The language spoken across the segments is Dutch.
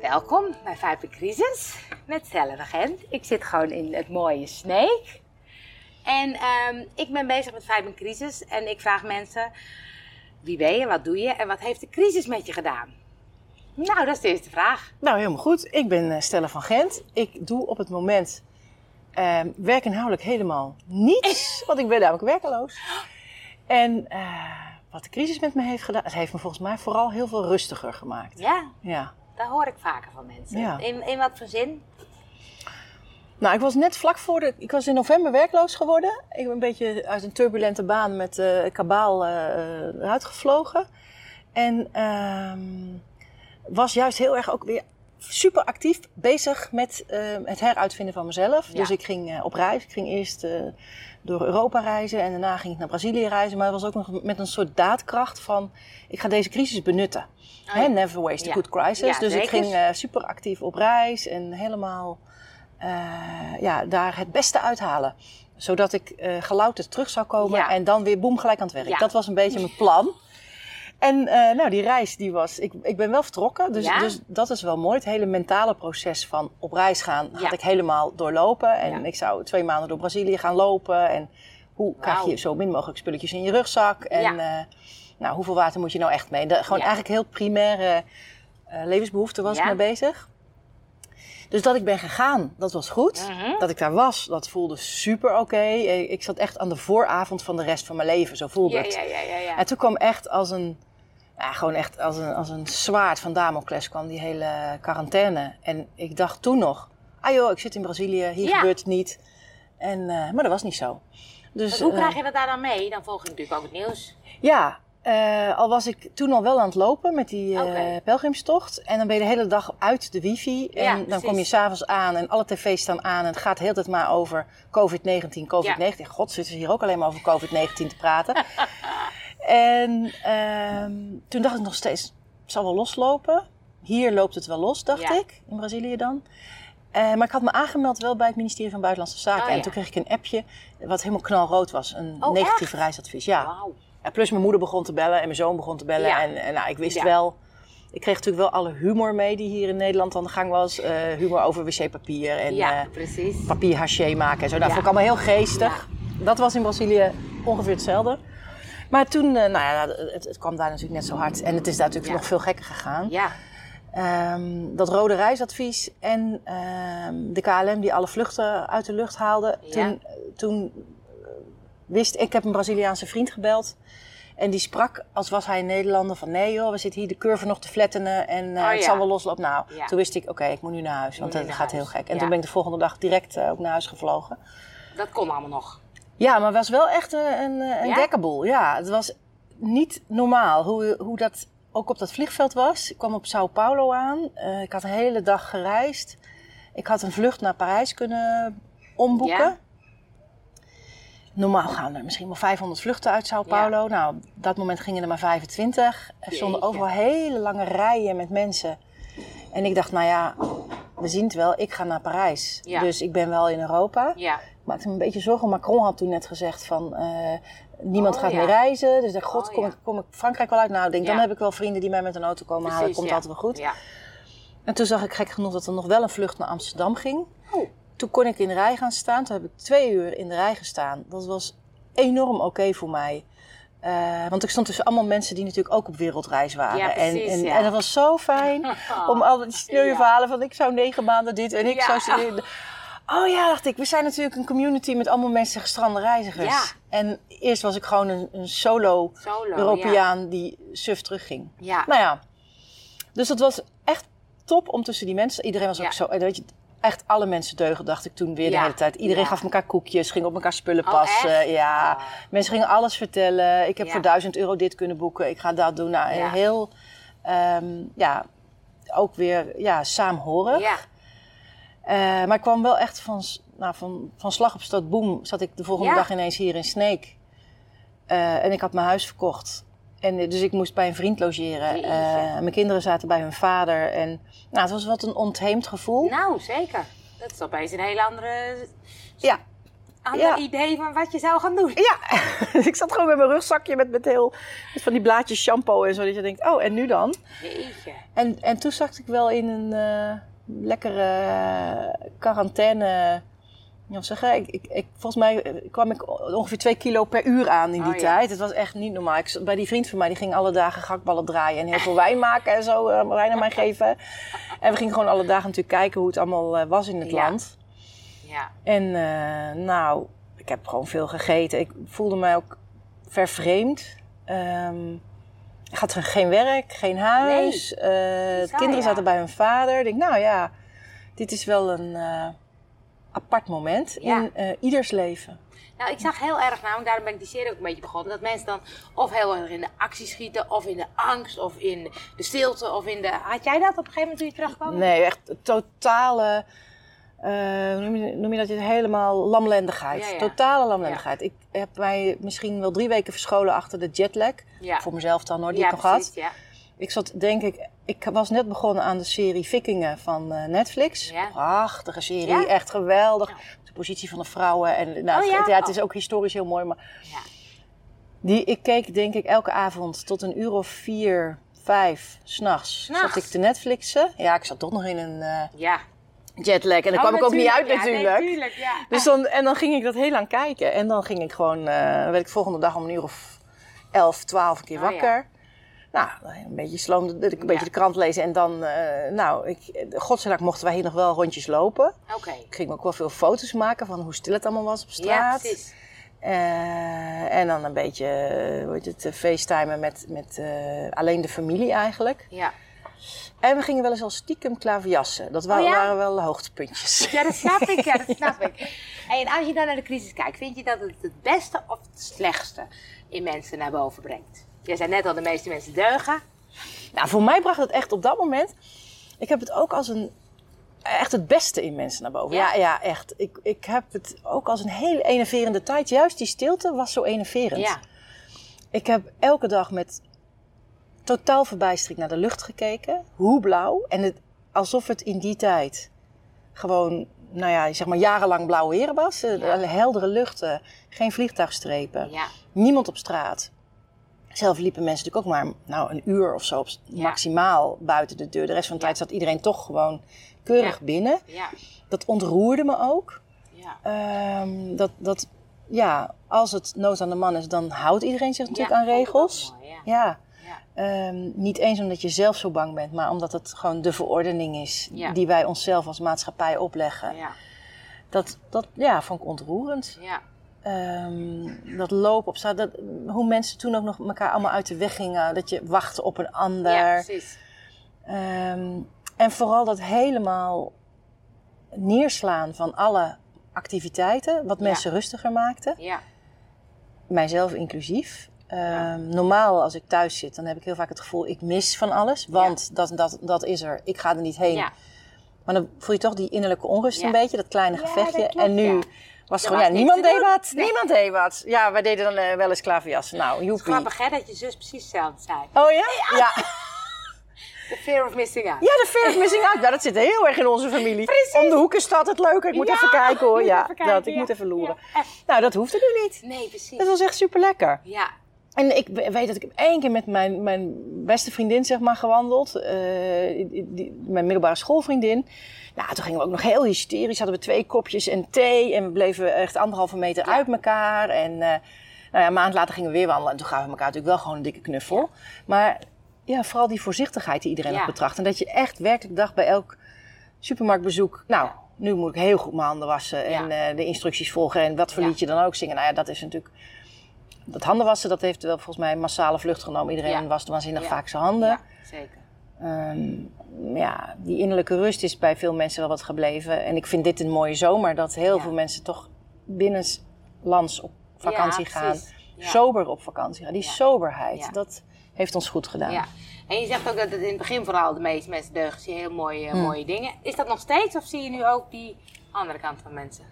Welkom bij Vijf Crisis met Stella de Gent. Ik zit gewoon in het mooie Sneek. En ehm, ik ben bezig met Vijf Crisis en ik vraag mensen: wie ben je, wat doe je en wat heeft de crisis met je gedaan? Nou, dat is de eerste vraag. Nou, helemaal goed. Ik ben eh, Stella van Gent. Ik doe op het moment uh, werkinhoudelijk helemaal niets, want ik ben namelijk werkeloos. En uh, wat de crisis met me heeft gedaan, het heeft me volgens mij vooral heel veel rustiger gemaakt. Ja? Ja. Dat hoor ik vaker van mensen. Ja. In, in wat voor zin? Nou, ik was net vlak voor de. Ik was in november werkloos geworden. Ik ben een beetje uit een turbulente baan met uh, kabaal uh, eruit gevlogen. En uh, was juist heel erg ook weer super actief bezig met uh, het heruitvinden van mezelf. Ja. Dus ik ging uh, op reis. Ik ging eerst uh, door Europa reizen en daarna ging ik naar Brazilië reizen. Maar het was ook nog met een soort daadkracht van: ik ga deze crisis benutten. Oh, Hè. Never waste a good crisis. Dus ik ging super actief op reis en helemaal ja, daar het beste uithalen. Zodat ik uh, gelouterd terug zou komen en dan weer boem gelijk aan het werk. Dat was een beetje mijn plan. En uh, nou, die reis, die was, ik, ik ben wel vertrokken. Dus, Ja. dus dat is wel mooi. Het hele mentale proces van op reis gaan, Ja. had ik helemaal doorlopen. En Ja. ik zou twee maanden door Brazilië gaan lopen. En hoe krijg je zo min mogelijk spulletjes in je rugzak? En uh, nou, hoeveel water moet je nou echt mee? De, gewoon eigenlijk heel primaire uh, levensbehoeften was ik mee bezig. Dus dat ik ben gegaan, dat was goed. Mhm. Dat ik daar was, dat voelde super oké. Eh, Ik zat echt aan de vooravond van de rest van mijn leven, zo voelde Ja, het. ja, ja, ja. ja. En toen kwam echt als een, ja, gewoon echt als een, als een zwaard van Damocles kwam die hele quarantaine. En ik dacht toen nog, ah joh, ik zit in Brazilië, hier Ja. gebeurt het niet. En, uh, maar dat was niet zo. Dus, Hoe uh, krijg je dat daar dan mee? Dan volg je natuurlijk ook het nieuws. Ja, uh, al was ik toen al wel aan het lopen met die Oké. pelgrimstocht. En dan ben je de hele dag uit de wifi. En Ja, dan precies. kom je s'avonds aan en alle tv's staan aan. En het gaat de hele tijd maar over COVID-19, COVID-19. God, zitten ze hier ook alleen maar over COVID-19 te praten. en uh, toen dacht ik nog steeds, het zal wel loslopen. Hier loopt het wel los, dacht Ja. ik. In Brazilië dan. Uh, maar ik had me aangemeld wel bij het ministerie van Buitenlandse Zaken. Oh, En ja. toen kreeg ik een appje wat helemaal knalrood was. Een Oh, negatief echt? reisadvies. Ja. Ja, plus mijn moeder begon te bellen en mijn zoon begon te bellen. Ja. En, en nou, ik wist wel... Ik kreeg natuurlijk wel alle humor mee die hier in Nederland aan de gang was. Eh, humor over wc-papier en ja, eh, papier haché maken en zo. Dat Ja. vond ik allemaal heel geestig. Dat was in Brazilië ongeveer hetzelfde. Maar toen, eh, nou ja, het, het kwam daar natuurlijk net zo hard. En het is daar natuurlijk Ja. nog veel gekker gegaan. Ja, Ehm, dat rode reisadvies en ehm, de KLM die alle vluchten uit de lucht haalde. Ja. Toen, toen eh, wist ik, heb een Braziliaanse vriend gebeld. En die sprak als was hij een Nederlander van nee joh, we zitten hier de curve nog te flattenen en eh, Oh, het ja. zal wel loslopen. Nou, Ja. toen wist ik, oké, ik moet nu naar huis, want naar gaat huis. heel gek. En toen ben ik de volgende dag direct eh, ook naar huis gevlogen. dat kon allemaal nog. Ja, maar het was wel echt een, een, een Ja? het was niet normaal hoe, hoe dat ook op dat vliegveld was. Ik kwam op Sao Paulo aan. Eh, ik had een hele dag gereisd. Ik had een vlucht naar Parijs kunnen omboeken. Ja. Normaal gaan er misschien wel 500 vluchten uit Sao Paulo. Nou, op dat moment gingen er maar 25. Er stonden Jeetje. overal hele lange rijen met mensen. En ik dacht, nou ja, we zien het wel. Ik ga naar Parijs. Ja. Dus ik ben wel in Europa. Ja, Ik maakte me een beetje zorgen. Macron had toen net gezegd van... eh, niemand Oh, gaat ja. meer reizen. Dus ik dacht, god, Oh, kom, ik, kom ik Frankrijk wel uit? Nou, ik denk, dan heb ik wel vrienden die mij met een auto komen halen. Komt altijd wel goed. Ja. En toen zag ik gek genoeg dat er nog wel een vlucht naar Amsterdam ging. Oh. Toen kon ik in de rij gaan staan. Toen heb ik twee uur in de rij gestaan. Dat was enorm oké voor mij. Eh, want ik stond tussen allemaal mensen die natuurlijk ook op wereldreis waren. Ja, en, precies, en, ja. en dat was zo fijn om al die sneuwe Ja. verhalen van ik zou negen maanden dit en ik zou... Oh ja, dacht ik. We zijn natuurlijk een community met allemaal mensen gestrande reizigers. Ja. En eerst was ik gewoon een, een solo, Solo, Europeaan die suf terugging. Ja. Nou ja, dus dat was echt top om tussen die mensen. Iedereen was ook zo. eh, Weet je, echt alle mensen deugen, dacht ik toen weer de Ja. hele tijd. Iedereen Ja. gaf elkaar koekjes, ging op elkaar spullen Oh, passen. Ja, Oh. mensen gingen alles vertellen. Ik heb voor 1000 euro dit kunnen boeken. Ik ga dat doen. Nou, heel, ehm, ja, ook weer ja, saamhorig. Ja. Eh, maar ik kwam wel echt van, nou, van, van slag op stad, boem, zat ik de volgende dag ineens hier in Sneek. Eh, en ik had mijn huis verkocht. En, eh, dus ik moest bij een vriend logeren. Eh, mijn kinderen zaten bij hun vader. En nou, het was wat een ontheemd gevoel. Nou, zeker. Dat is opeens een hele andere Ja. ander Ja. idee van wat je zou gaan doen. Ja, ik zat gewoon met mijn rugzakje met, met heel met van die blaadjes shampoo en zo. Dat je denkt, oh, en nu dan? Jeetje. En, en toen zat ik wel in een eh, lekkere quarantaine. Ja, wat zeg je? Ik, ik, ik- volgens mij eh, kwam ik ongeveer twee kilo per uur aan in die Oh, ja. tijd. Het was echt niet normaal. Ik, bij die vriend van mij, die ging alle dagen gakballen draaien en heel veel wijn maken en zo. eh, wijn aan mij geven. En we gingen gewoon alle dagen natuurlijk kijken hoe het allemaal eh, was in het Ja. land. Ja. En nou, ik heb gewoon veel gegeten. Ik voelde mij ook vervreemd. Ehm ik had geen werk, geen huis. De Bizar, kinderen zaten bij hun vader. Ik denk, nou ja, dit is wel een apart moment Ja. in eh, ieders leven. Nou, ik zag heel erg, nou, en daarom ben ik die serie ook een beetje begonnen, dat mensen dan of heel erg in de actie schieten, of in de angst, of in de stilte, of in de... Had jij dat op een gegeven moment toen je terugkwam? Nee, echt totale. eh, noem, je, noem je dat helemaal lamlendigheid? Ja, ja. Totale lamlendigheid. Ik heb mij misschien wel drie weken verscholen achter de jetlag. Voor mezelf dan hoor, die ja, ik nog had. precies. Ik zat, denk ik, ik was net begonnen aan de serie Vikingen van eh, Netflix. Ja. Prachtige serie, Ja? echt geweldig. Ja. De positie van de vrouwen. En, nou, Oh, ja? het, het is ook historisch heel mooi. Maar Ja. die, ik keek denk ik elke avond tot een uur of vier, vijf, s'nachts. Zat ik te Netflixen. Ja, ik zat toch nog in een eh, Ja. jetlag. En daar kwam Oh, ik ook niet uit Ja, natuurlijk. nee, tuurlijk, ja. Dus dan, en dan ging ik dat heel lang kijken. En dan ging ik gewoon, eh werd ik volgende dag om een uur of elf, twaalf keer Oh, wakker. Nou, een beetje sloom, een beetje Ja. de krant lezen. En dan, eh, nou, ik, godzijdank mochten wij hier nog wel rondjes lopen. Oké. Ik ging ook wel veel foto's maken van hoe stil het allemaal was op Ja, straat. precies. Eh, en dan een beetje, eh, hoe heet het, eh, facetimen met, met eh, alleen de familie eigenlijk. Ja. En we gingen wel eens al stiekem klaverjassen. Dat wa- Oh ja? waren wel hoogtepuntjes. Ja, dat snap ik. Ja, dat snap ik. En als je dan naar de crisis kijkt, vind je dat het het beste of het slechtste in mensen naar boven brengt? Jij zei net al, de meeste mensen deugen. Nou, voor mij bracht het echt op dat moment. Ik heb het ook als een. Echt het beste in mensen naar boven. Ja? Ja, ja, echt. Ik, ik heb het ook als een hele enerverende tijd. Juist die stilte was zo enerverend. Ja. Ik heb elke dag met totaal verbijstering naar de lucht gekeken. Hoe blauw. En het, alsof het in die tijd gewoon, nou ja, zeg maar jarenlang blauw weer was. Eh, Ja. Heldere luchten, geen vliegtuigstrepen. Ja. Niemand op straat. Zelf liepen mensen natuurlijk ook maar nou, een uur of zo op, Ja. maximaal buiten de deur. De rest van de tijd zat iedereen toch gewoon keurig binnen. Ja. Dat ontroerde me ook. Ja. Ehm, dat, dat, ja, als het nood aan de man is, dan houdt iedereen zich natuurlijk aan regels. mooi, ja. Ehm, niet eens omdat je zelf zo bang bent, maar omdat het gewoon de verordening is Ja. die wij onszelf als maatschappij opleggen. Ja. Dat, dat ja, vond ik ontroerend. Ja. Ehm, dat lopen op straat, dat, hoe mensen toen ook nog elkaar allemaal uit de weg gingen. Dat je wachtte op een ander. Ja, precies. Ehm, en vooral dat helemaal neerslaan van alle activiteiten, wat Ja. mensen rustiger maakte. Ja. Mijzelf inclusief. Ehm, Normaal als ik thuis zit, dan heb ik heel vaak het gevoel, ik mis van alles. Want dat, dat, dat is er, ik ga er niet heen. Ja. Maar dan voel je toch die innerlijke onrust een beetje, dat kleine gevechtje. dat klopt, en nu. Was gewoon, ja, niemand deed wat. Nee. Niemand deed wat. Ja, wij deden dan eh, wel eens klaverjassen. Nou, joepie. grappig hè, dat je zus precies hetzelfde zei. Oh ja? Ja. The fear of missing out. Ja, de fear of missing out. Nou, dat zit heel erg in onze familie. Precies. Om de hoek is dat het leuker. Ik moet Ja, even kijken hoor. Ja, kijken, dat, ik ja. moet even loeren. Ja. Nou, dat hoefde nu niet. Nee, precies. Dat was echt super lekker. Ja. En ik we- weet dat ik één keer met mijn, mijn beste vriendin zeg maar gewandeld. Eh, die- mijn middelbare schoolvriendin. Nou, toen gingen we ook nog heel hysterisch. Hadden we twee kopjes en thee. En we bleven echt anderhalve meter Ja. uit elkaar. En eh, nou ja, een maand later gingen we weer wandelen. En toen gaven we elkaar natuurlijk wel gewoon een dikke knuffel. Maar ja, vooral die voorzichtigheid die iedereen Ja. nog betracht. En dat je echt werkelijk dacht bij elk supermarktbezoek. Nou, nu moet ik heel goed mijn handen wassen. En eh, de instructies volgen. En wat voor Ja. liedje dan ook zingen. Nou ja, dat is natuurlijk... Dat handen wassen, dat heeft wel volgens mij massale vlucht genomen. Iedereen Ja. wast waanzinnig Ja. vaak zijn handen. Ja, zeker. Ehm, ja, die innerlijke rust is bij veel mensen wel wat gebleven. En ik vind dit een mooie zomer, dat heel veel mensen toch binnenlands op vakantie gaan. Sober op vakantie gaan. Die soberheid, dat heeft ons goed gedaan. Ja. En je zegt ook dat het in het begin vooral de meeste mensen deugen. Zie je heel mooie, Hmm. mooie dingen. Is dat nog steeds of zie je nu ook die andere kant van mensen?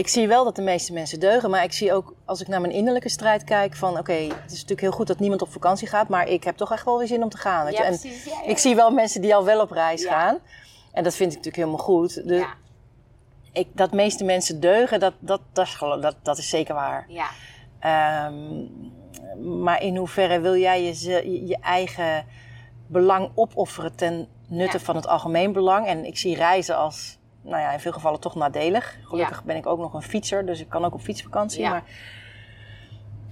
Ik zie wel dat de meeste mensen deugen, maar ik zie ook als ik naar mijn innerlijke strijd kijk van oké, het is natuurlijk heel goed dat niemand op vakantie gaat, maar ik heb toch echt wel weer zin om te gaan. Weet Ja, je? En precies. Ja, ja, ik zie wel mensen die al wel op reis gaan. En dat vind ik natuurlijk helemaal goed. De, ja. ik, dat meeste mensen deugen, dat, dat, dat, is, dat, dat is zeker waar. Ja, Ehm, maar in hoeverre wil jij je, je, je eigen belang opofferen ten nutte van het algemeen belang? En ik zie reizen als, nou ja, in veel gevallen toch nadelig. Gelukkig Ja. ben ik ook nog een fietser, dus ik kan ook op fietsvakantie. Ja. Maar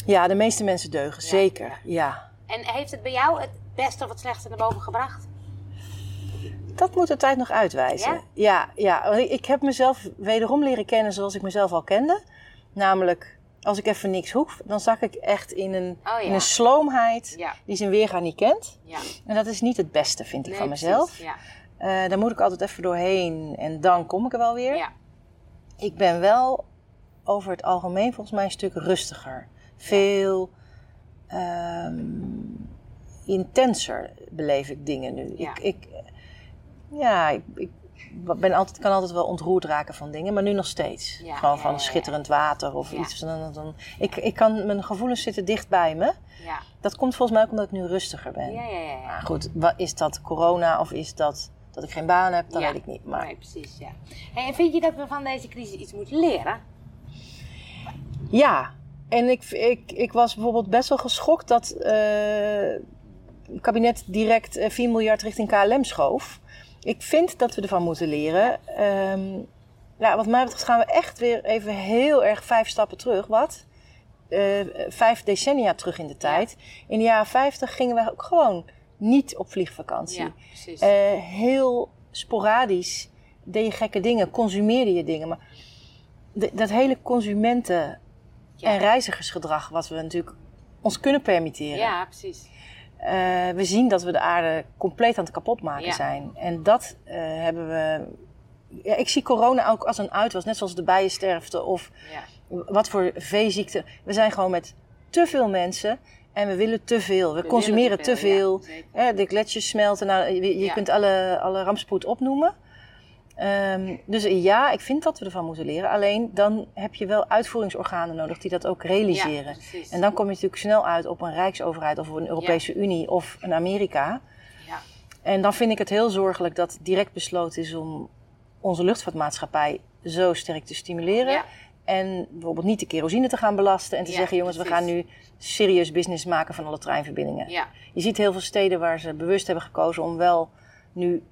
ja, de meeste mensen deugen, Ja. zeker. Ja. En heeft het bij jou het beste of het slechtste naar boven gebracht? Dat moet de tijd nog uitwijzen. Ja? Ja, ik, heb mezelf wederom leren kennen zoals ik mezelf al kende. Namelijk, als ik even niks hoef, dan zak ik echt in een, Oh in een sloomheid die zijn weerga niet kent. ja. En dat is niet het beste, vind ik Nee, van precies, mezelf. Ja, Eh, daar moet ik altijd even doorheen en dan kom ik er wel weer. ja, Ik ben wel over het algemeen volgens mij een stuk rustiger. Veel ehm, intenser beleef ik dingen nu. Ja. Ik, ik, ja, ik, ik ben altijd, kan altijd wel ontroerd raken van dingen, maar nu nog steeds. Ja, Gewoon van ja, ja. schitterend water of iets. Dan, dan, ik, ik kan, mijn gevoelens zitten dicht bij me. ja. Dat komt volgens mij ook omdat ik nu rustiger ben. Ja, ja, ja. ja. Maar goed, wat, is dat corona of is dat dat ik geen baan heb? Dat Ja. weet ik niet. Maar Nee, precies, ja. Hey, en vind je dat we van deze crisis iets moeten leren? ja, en ik, ik, ik was bijvoorbeeld best wel geschokt dat eh, het kabinet direct eh, 4 miljard richting KLM schoof. Ik vind dat we ervan moeten leren. Ehm, ja, wat mij betreft gaan we echt weer even heel erg vijf stappen terug. Wat? Eh, vijf decennia terug in de tijd. In de jaren 50 gingen we ook gewoon niet op vliegvakantie. Ja, precies. Eh, heel sporadisch deed je gekke dingen, consumeerde je dingen. Maar de- dat hele consumenten- Ja. en reizigersgedrag, wat we natuurlijk ons kunnen permitteren. ja, precies. Eh, we zien dat we de aarde compleet aan het kapotmaken Ja. zijn. En dat eh, hebben we. Ja, ik zie corona ook als een uitwas, net zoals de bijensterfte of wat voor veeziekte. We zijn gewoon met te veel mensen en we willen te veel. We, We consumeren te veel. ja, de gletsjers smelten. Nou, je je Ja. kunt alle, alle rampspoed opnoemen. Ehm, dus ja, ik vind dat we ervan moeten leren. Alleen dan heb je wel uitvoeringsorganen nodig die dat ook realiseren. Ja, en dan kom je natuurlijk snel uit op een Rijksoverheid of een Europese Unie of een Amerika. Ja, En dan vind ik het heel zorgelijk dat direct besloten is om onze luchtvaartmaatschappij zo sterk te stimuleren. En bijvoorbeeld niet de kerosine te gaan belasten en te Ja, zeggen: jongens, we gaan nu serieus business maken van alle treinverbindingen. ja, Je ziet heel veel steden waar ze bewust hebben gekozen om wel nu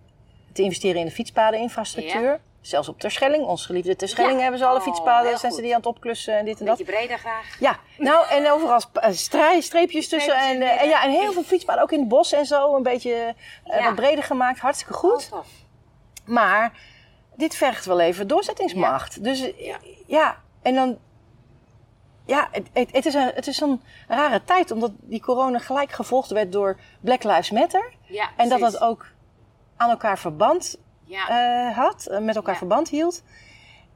te investeren in de fietspadeninfrastructuur. Zelfs op Terschelling, ons geliefde Terschelling, hebben ze alle Oh, fietspaden, zijn ze goed. die aan het opklussen en dit en een dat. beetje breder graag. Ja, nou en overal eh, strij- streepjes tussen en, eh, en, ja, en heel veel fietspaden, ook in het bos en zo, een beetje eh, wat breder gemaakt, hartstikke goed. Oh, tof. Maar dit vergt wel even doorzettingsmacht. Dus Ja. En dan. Ja, het, het, het is een, het is een rare tijd, omdat die corona gelijk gevolgd werd door Black Lives Matter. Ja, En dat dat ook aan elkaar verband Ja, eh, had, eh, met elkaar Ja. verband hield.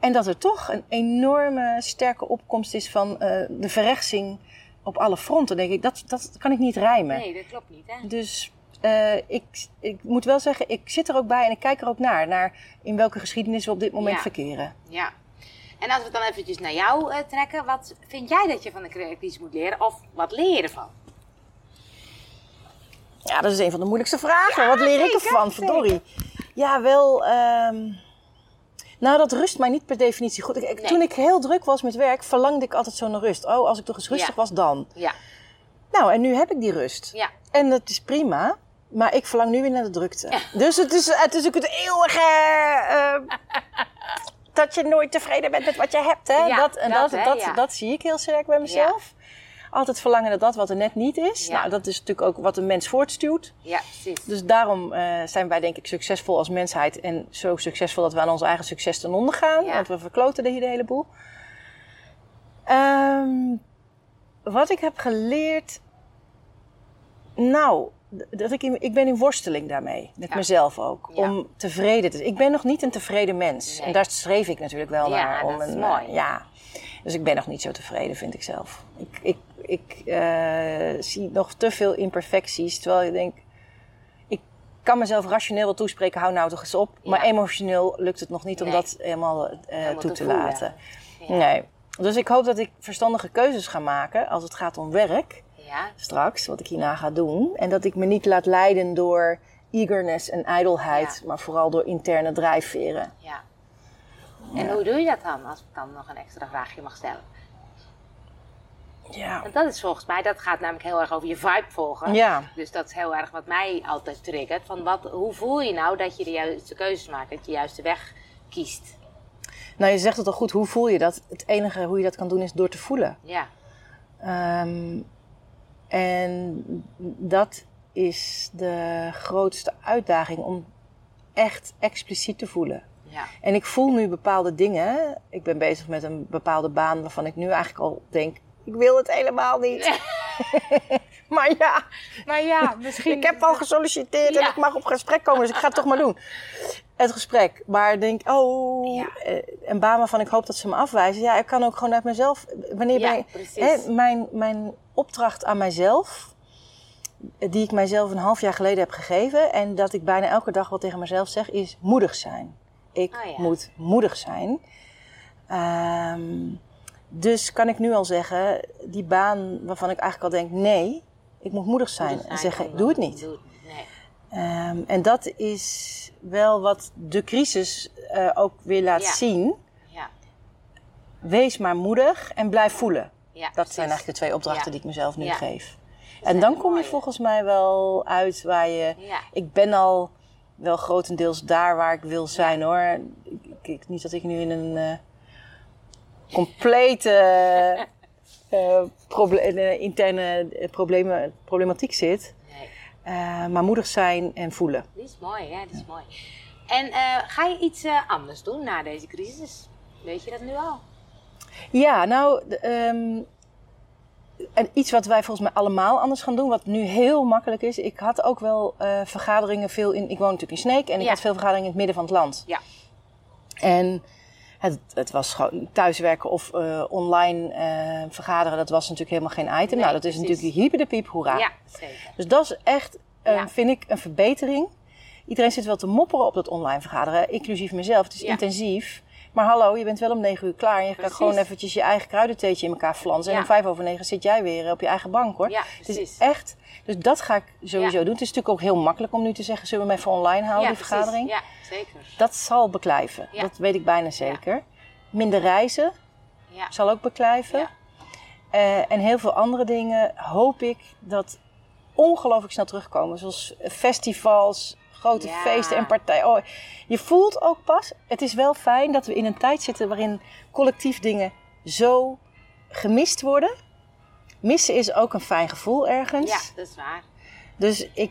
En dat er toch een enorme sterke opkomst is van eh, de verrechtsing op alle fronten, denk ik. Dat, dat kan ik niet rijmen. nee, dat klopt niet, hè? Dus ik, ik moet wel zeggen, ik zit er ook bij en ik kijk er ook naar. Naar in welke geschiedenis we op dit moment Ja. verkeren. Ja. En als we het dan eventjes naar jou eh, trekken, wat vind jij dat je van de crisis moet leren? Of wat leer je ervan? Ja, dat is een van de moeilijkste vragen. Wat leer ik ervan, verdorie? Ja, wel... ehm, nou, dat rust mij niet per definitie goed. Ik, Nee. Toen ik heel druk was met werk, verlangde ik altijd zo naar rust. Oh, als ik toch eens rustig Ja. was, dan. Ja, Nou, en nu heb ik die rust. ja, En dat is prima. Maar ik verlang nu weer naar de drukte. Dus het is, het is ook het eeuwige... eh, dat je nooit tevreden bent met wat je hebt. Hè? Ja, dat, en dat, dat, hè, dat, ja. dat zie ik heel sterk bij mezelf. Altijd verlangen naar dat wat er net niet is. Nou, dat is natuurlijk ook wat een mens voortstuwt. ja, precies. Dus daarom eh, zijn wij denk ik succesvol als mensheid. En zo succesvol dat we aan ons eigen succes ten onder gaan. Want we verkloten hier de hele boel. Ehm, wat ik heb geleerd... Nou, dat ik, in, ik ben in worsteling daarmee. Met Ja. mezelf ook. Ja. Om tevreden te zijn. Ik ben nog niet een tevreden mens. Nee. En daar streef ik natuurlijk wel Ja, naar. Om dat is een, mooi. eh, ja. Dus ik ben nog niet zo tevreden, vind ik zelf. Ik, ik, ik eh, zie nog te veel imperfecties. Terwijl ik denk, ik kan mezelf rationeel wel toespreken, hou nou toch eens op. Maar emotioneel lukt het nog niet om dat helemaal eh, Helemaal toe te voelen. laten. Nee. Dus ik hoop dat ik verstandige keuzes ga maken als het gaat om werk Ja, straks, wat ik hierna ga doen. En dat ik me niet laat leiden door eagerness en ijdelheid, Ja. maar vooral door interne drijfveren. ja. En Ja. hoe doe je dat dan, als ik dan nog een extra vraagje mag stellen? Ja. Want dat is volgens mij, dat gaat namelijk heel erg over je vibe volgen. Ja. Dus dat is heel erg wat mij altijd triggert. Van wat, hoe voel je nou dat je de juiste keuzes maakt, dat je de juiste weg kiest? Nou, je zegt het al goed. Hoe voel je dat? Het enige hoe je dat kan doen is door te voelen. Ja, Ehm, en dat is de grootste uitdaging om echt expliciet te voelen. ja, En ik voel nu bepaalde dingen. Ik ben bezig met een bepaalde baan waarvan ik nu eigenlijk al denk: ik wil het helemaal niet. maar ja, Maar ja, misschien. ik heb al gesolliciteerd en ik mag op gesprek komen, dus ik ga het toch maar doen. Het gesprek. Maar ik denk, oh, Ja. eh, een baan waarvan ik hoop dat ze me afwijzen. Ja, ik kan ook gewoon uit mezelf. Wanneer Ja, ben hè, mijn, mijn opdracht aan mijzelf, eh, die ik mijzelf een half jaar geleden heb gegeven. En dat ik bijna elke dag wel tegen mezelf zeg, is moedig zijn. Ik Oh ja. moet moedig zijn. Ehm, dus kan ik nu al zeggen, die baan waarvan ik eigenlijk al denk, nee, ik moet moedig zijn. Moedig en zeggen, doe het niet. Doe het Ehm, en dat is wel wat de crisis eh, ook weer laat Ja. zien. Ja, Wees maar moedig en blijf voelen. ja, Dat precies. zijn eigenlijk de twee opdrachten die ik mezelf nu geef. En dan kom je volgens mij wel uit waar je... Ik ben al wel grotendeels daar waar ik wil zijn hoor. Ik, ik- niet dat ik nu in een eh, complete eh, proble- interne problemen, problematiek zit. Eh, maar moedig zijn en voelen. Die is mooi, ja, die is mooi. En eh, ga je iets eh, anders doen na deze crisis? Weet je dat nu al? Ja, nou, ehm, en iets wat wij volgens mij allemaal anders gaan doen, wat nu heel makkelijk is. Ik had ook wel vergaderingen veel in. Ik woon natuurlijk in Sneek en ik had veel vergaderingen in het midden van het land. Ja. En het, het was gewoon thuiswerken of eh, online eh, vergaderen, dat was natuurlijk helemaal geen item. Nee, nou, dat is natuurlijk hyper de piep, hoera. Ja, zeker. Dus dat is echt, eh, Ja. vind ik, een verbetering. Iedereen zit wel te mopperen op dat online vergaderen, inclusief mezelf. Het is Ja. intensief. Maar hallo, je bent wel om negen uur klaar en je kan gewoon eventjes je eigen kruidentheetje in elkaar flansen. En om vijf over negen zit jij weer op je eigen bank hoor. Ja, het is echt, dus dat ga ik sowieso Ja. doen. Het is natuurlijk ook heel makkelijk om nu te zeggen, zullen we hem even online houden, ja, die precies. vergadering? Ja, zeker. Dat zal beklijven, Ja. dat weet ik bijna zeker. Minder reizen Ja. zal ook beklijven. Eh, en heel veel andere dingen hoop ik dat ongelooflijk snel terugkomen. Zoals festivals, grote feesten en partijen. Oh, je voelt ook pas, het is wel fijn dat we in een tijd zitten waarin collectief dingen zo gemist worden. Missen is ook een fijn gevoel ergens. ja, dat is waar. Dus ik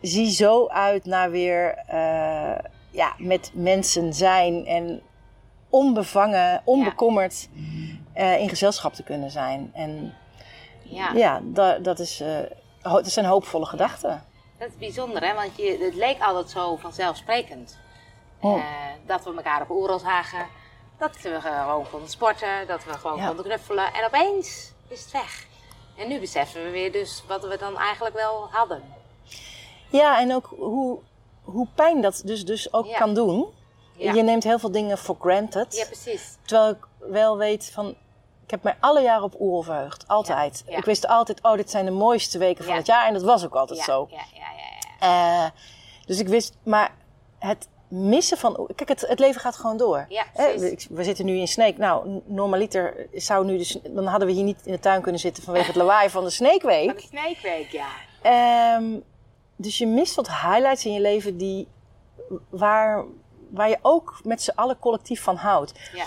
zie zo uit naar weer eh, ja, met mensen zijn en onbevangen, onbekommerd eh, in gezelschap te kunnen zijn. En Ja. ja, da- dat, is, dat zijn hoopvolle gedachten. Dat is bijzonder, hè? Want je, het leek altijd zo vanzelfsprekend. Oh. Eh, dat we elkaar op oorlog zagen. Dat we gewoon konden sporten. Dat we gewoon Ja. konden knuffelen. En opeens is het weg. En nu beseffen we weer dus wat we dan eigenlijk wel hadden. Ja, en ook hoe, hoe pijn dat dus, dus ook Ja. kan doen. Ja. Je neemt heel veel dingen for granted. Ja, precies. Terwijl ik wel weet van. Ik heb mij alle jaren op Oerol verheugd. Altijd. Ja. Ik wist altijd, oh, dit zijn de mooiste weken van het jaar. En dat was ook altijd Ja, zo. ja, ja, ja, ja. Eh, dus ik wist, maar het missen van. Kijk, het, het leven gaat gewoon door. Ja, Hè, we zitten nu in Sneek. Nou, normaliter zou nu dus. Dan hadden we hier niet in de tuin kunnen zitten vanwege het lawaai van de Van Sneekweek. de Sneekweek, ja. Ehm, dus je mist wat highlights in je leven die. Waar, waar je ook met z'n allen collectief van houdt. ja.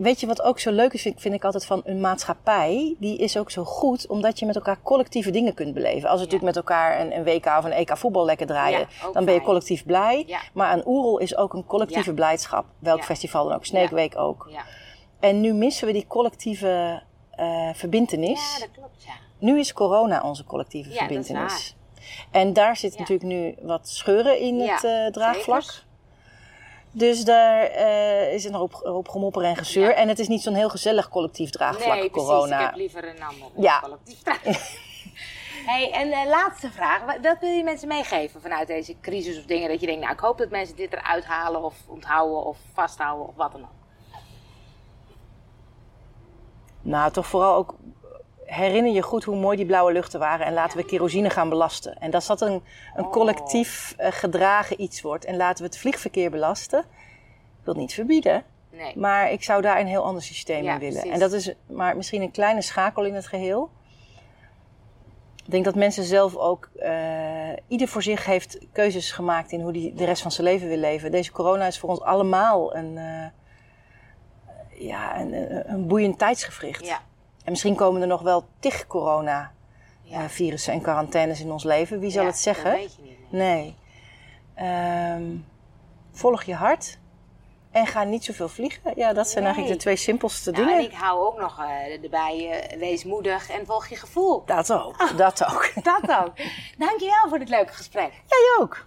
Weet je wat ook zo leuk is, vind, vind ik altijd van een maatschappij? Die is ook zo goed omdat je met elkaar collectieve dingen kunt beleven. Als we natuurlijk met elkaar een, een WK of een EK voetbal lekker draaien, Ja, dan ben je collectief blij. Ja. Maar een Oerol is ook een collectieve blijdschap. Welk festival dan ook, Sneekweek ook. Ja. En nu missen we die collectieve eh verbintenis. ja, dat klopt, ja. Nu is corona onze collectieve Ja, dat is verbintenis. En daar zit natuurlijk nu wat scheuren in het eh, draagvlak. zeker. Dus daar eh, is het nog op, op gemopper en gezeur. Ja. En het is niet zo'n heel gezellig collectief draagvlak, nee, precies. corona. Ik heb liever een ander Ja. collectief hey, en eh, laatste vraag. Wat- Wat wil je mensen meegeven vanuit deze crisis of dingen dat je denkt, nou, ik hoop dat mensen dit eruit halen of onthouden of vasthouden of wat dan ook. Nou, toch vooral ook herinner je goed hoe mooi die blauwe luchten waren. En laten we kerosine gaan belasten. En dat dat een, een Oh. collectief eh, gedragen iets wordt. En laten we het vliegverkeer belasten. wil het niet verbieden, Nee. maar ik zou daar een heel ander systeem Ja, in willen. precies. En dat is maar misschien een kleine schakel in het geheel. Ik denk dat mensen zelf ook, eh, ieder voor zich heeft keuzes gemaakt in hoe die de rest van zijn leven wil leven. Deze corona is voor ons allemaal een, eh, ja, een, een boeiend tijdsgevricht. Ja. En misschien komen er nog wel tig corona Ja. eh, virussen en quarantaines in ons leven. Wie zal het zeggen? Dat weet je niet. nee. Nee. Ehm, volg je hart. En ga niet zoveel vliegen. Ja, dat zijn Nee. eigenlijk de twee simpelste Nou, dingen. en ik hou ook nog eh, erbij, eh, wees moedig en volg je gevoel. Dat ook. Dat ook. Dat ook. Dankjewel voor dit leuke gesprek. Jij ook.